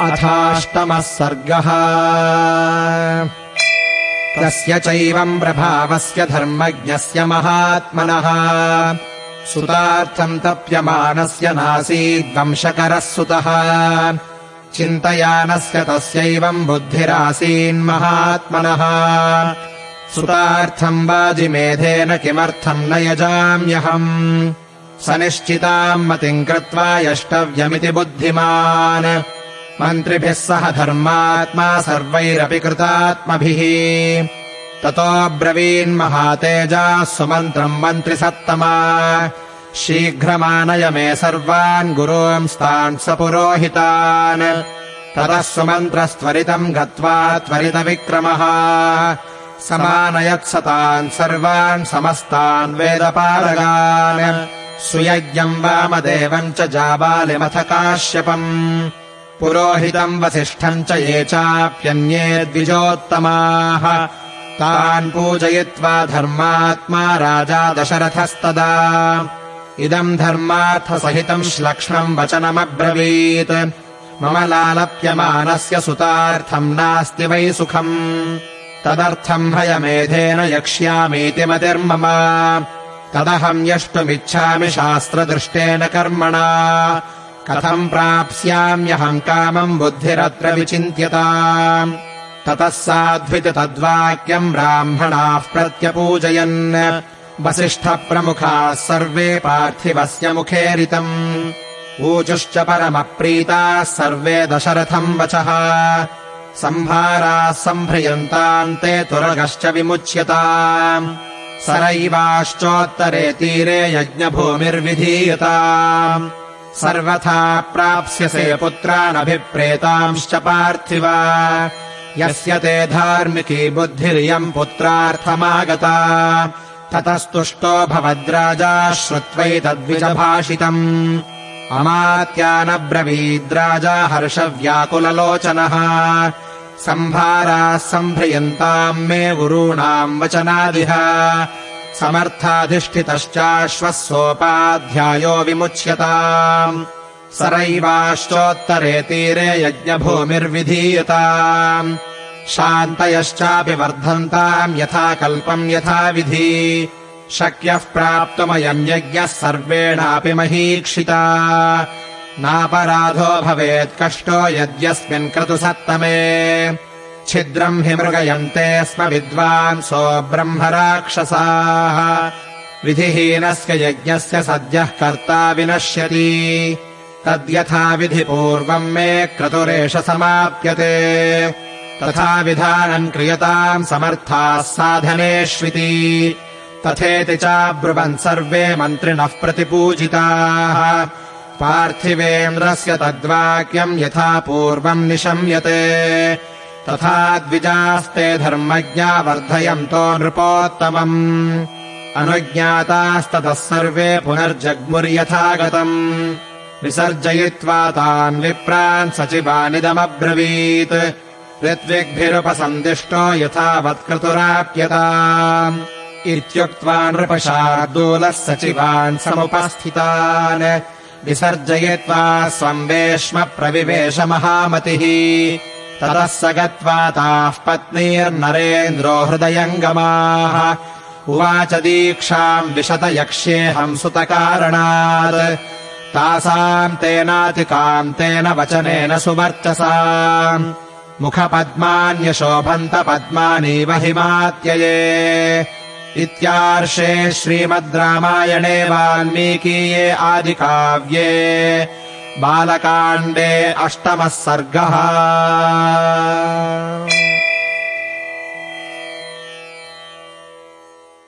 अथाष्टमः सर्गः। तस्य चैवम् प्रभावस्य धर्मज्ञस्य महात्मनः। सुतार्थम् तप्यमानस्य नासीद्वंशकरः सुतः। चिन्तयानस्य तस्यैवम् बुद्धिरासीन्महात्मनः सुतार्थम् वाजिमेधेन किमर्थम् न यजाम्यहम्। स निश्चिताम् मतिम् कृत्वा यष्टव्यमिति बुद्धिमान् मन्त्रिभिः सह धर्मात्मा सर्वैरपि कृतात्मभिः। ततोऽब्रवीन्महातेजाः सुमन्त्रम् मन्त्रिसत्तमा शीघ्रमानय मे सर्वान् गुरोंस्तान् स पुरोहितान्। ततः सुमन्त्रस्त्वरितम् गत्वा त्वरितविक्रमः। समानयत्सतान् सर्वान् समस्तान् वेदपारगान् सुयज्ञम् वामदेवम् च जाबालिमथ काश्यपम् पुरोहितम् वसिष्ठम् च ये चाप्यन्ये द्विजोत्तमाः। तान् पूजयित्वा धर्मात्मा राजा दशरथस्तदा। इदम् धर्मार्थसहितम् श्लक्ष्मम् वचनमब्रवीत्। मम लालप्यमानस्य सुतार्थम् नास्ति वै सुखम्। तदर्थम् भयमेधेन यक्ष्यामीति मतिर्मम। तदहम् यष्टुमिच्छामि शास्त्रदृष्टेन कर्मणा कथम् प्राप्स्याम्यहम् कामम् बुद्धिरत्र विचिन्त्यता ततः साध्विति तद्वाक्यम् ब्राह्मणाः प्रत्यपूजयन्। वसिष्ठप्रमुखाः सर्वे पार्थिवस्य मुखेरितम्। ऊचुश्च परमप्रीताः सर्वे दशरथम् वचः। सम्भाराः सम्भ्रियन्ताम् ते तुरगश्च विमुच्यताम्। सरैवाश्चोत्तरे तीरे यज्ञभूमिर्विधीयताम् सर्वथा प्राप्स्यसे पुत्रानभिप्रेतांश्च पार्थिव। यस्य ते धार्मिकी बुद्धिरियम् पुत्रार्थमागता। ततस्तुष्टो भवद्राजा श्रुत्वैतद्विजभाषितम् अमात्यानब्रवीद्राजा हर्षव्याकुललोचनः। सम्भाराः सम्भ्रियन्ताम् मे गुरूणाम् वचनादिह समर्थाधिष्ठितश्चाश्वः सोपाध्यायो विमुच्यताम्। सरैवाश्चोत्तरे तीरे यज्ञभूमिर्विधीयताम्। शान्तयश्चापि वर्धन्ताम् यथा कल्पम् यथाविधि शक्यः प्राप्तुमयम् यज्ञः सर्वेणापि महीक्षिता। नापराधो भवेत् कष्टो यद्यस्मिन् क्रतुसत्तमे छिद्रम् हि मृगयन्ते स्म विद्वांसो ब्रह्मराक्षसाः विधिहीनस्य यज्ञस्य सद्यः कर्ता विनश्यति। तद्यथा विधिपूर्वम् मे क्रतुरेष समाप्यते। तथा विधानम् क्रियताम् समर्थाः साधनेष्विति। तथेति चाब्रुवन् सर्वे मन्त्रिणः प्रतिपूजिताः। पार्थिवेन्द्रस्य तद्वाक्यम् यथा पूर्वम् निशम्यते तथा द्विजास्ते धर्मज्ञा वर्धयन्तो नृपोत्तमम्। अनुज्ञातास्ततः सर्वे पुनर्जग्मुर्यथा गतम् विसर्जयित्वा तान् विप्रान् सचिवानिदमब्रवीत्। ऋत्विग्भिरुपसन्दिष्टो यथावत्क्रतुराप्यता इत्युक्त्वा नृपशार्दूलः सचिवान् समुपस्थितान्। विसर्जयित्वा स्वम् वेश्म प्रविवेश महामतिः ततः स गत्वा ताः पत्नीर्नरेन्द्रो हृदयङ्गमाः। उवाच दीक्षाम् विशतयक्ष्येऽहम् सुतकारणात् तासाम् तेनातिकाम् तेन वचनेन सुवर्चसा मुखपद्मान्यशोभन्त पद्मानीव हिमात्यये। इत्यार्षे श्रीमद् रामायणे वाल्मीकीये आदिकाव्ये बालकाण्डे अष्टमः सर्गः